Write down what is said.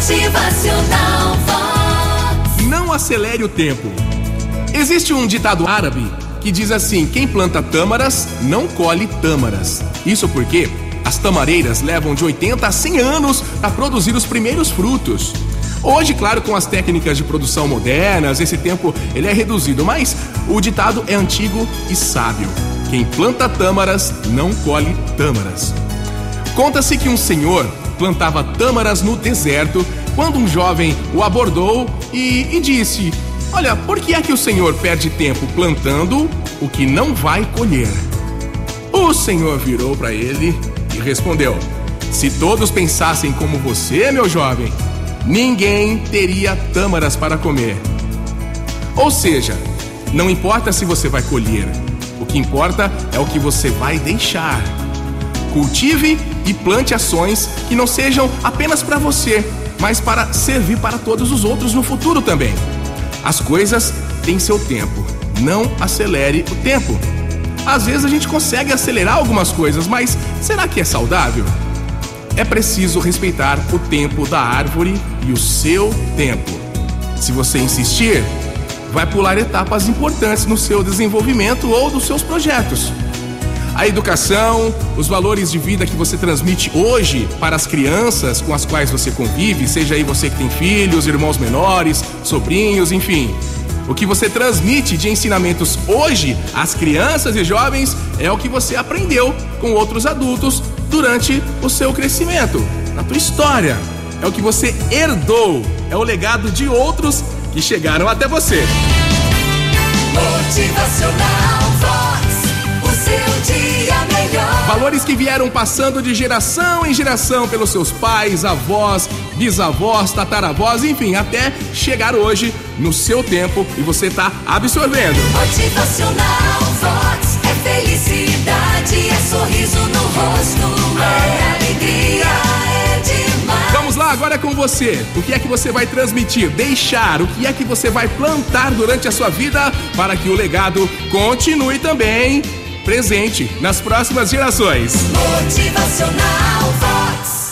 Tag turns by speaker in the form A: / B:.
A: Motivacional Vox.
B: Não acelere o tempo. Existe um ditado árabe que diz assim: quem planta tâmaras não colhe tâmaras. Isso porque as tamareiras levam de 80 a 100 anos a produzir os primeiros frutos. Hoje, claro, com as técnicas de produção modernas, esse tempo ele é reduzido, mas o ditado é antigo e sábio. Quem planta tâmaras não colhe tâmaras. Conta-se que um senhor plantava tâmaras no deserto quando um jovem o abordou e, e disse: Olha, por que é que o senhor perde tempo plantando o que não vai colher? O senhor virou para ele e respondeu: Se todos pensassem como você, meu jovem, ninguém teria tâmaras para comer. Ou seja, não importa se você vai colher, o que importa é o que você vai deixar. Cultive e plante ações que não sejam apenas para você, mas para servir para todos os outros no futuro também. As coisas têm seu tempo. Não acelere o tempo. Às vezes a gente consegue acelerar algumas coisas, mas será que é saudável? É preciso respeitar o tempo da árvore e o seu tempo. Se você insistir, vai pular etapas importantes no seu desenvolvimento ou dos seus projetos. A educação, os valores de vida que você transmite hoje para as crianças com as quais você convive, seja aí você que tem filhos, irmãos menores, sobrinhos, enfim. O que você transmite de ensinamentos hoje às crianças e jovens é o que você aprendeu com outros adultos durante o seu crescimento, na tua história. É o que você herdou, é o legado de outros que chegaram até você.
A: Motivacional
B: Valores que vieram passando de geração em geração pelos seus pais, avós, bisavós, tataravós, enfim, até chegar hoje no seu tempo e você está absorvendo.
A: Motivacional Vox. É felicidade, é sorriso no rosto. É alegria, é.
B: Vamos lá, agora é com você. O que é que você vai transmitir, deixar? O que é que você vai plantar durante a sua vida para que o legado continue também presente nas próximas gerações?
A: Motivacional Vox.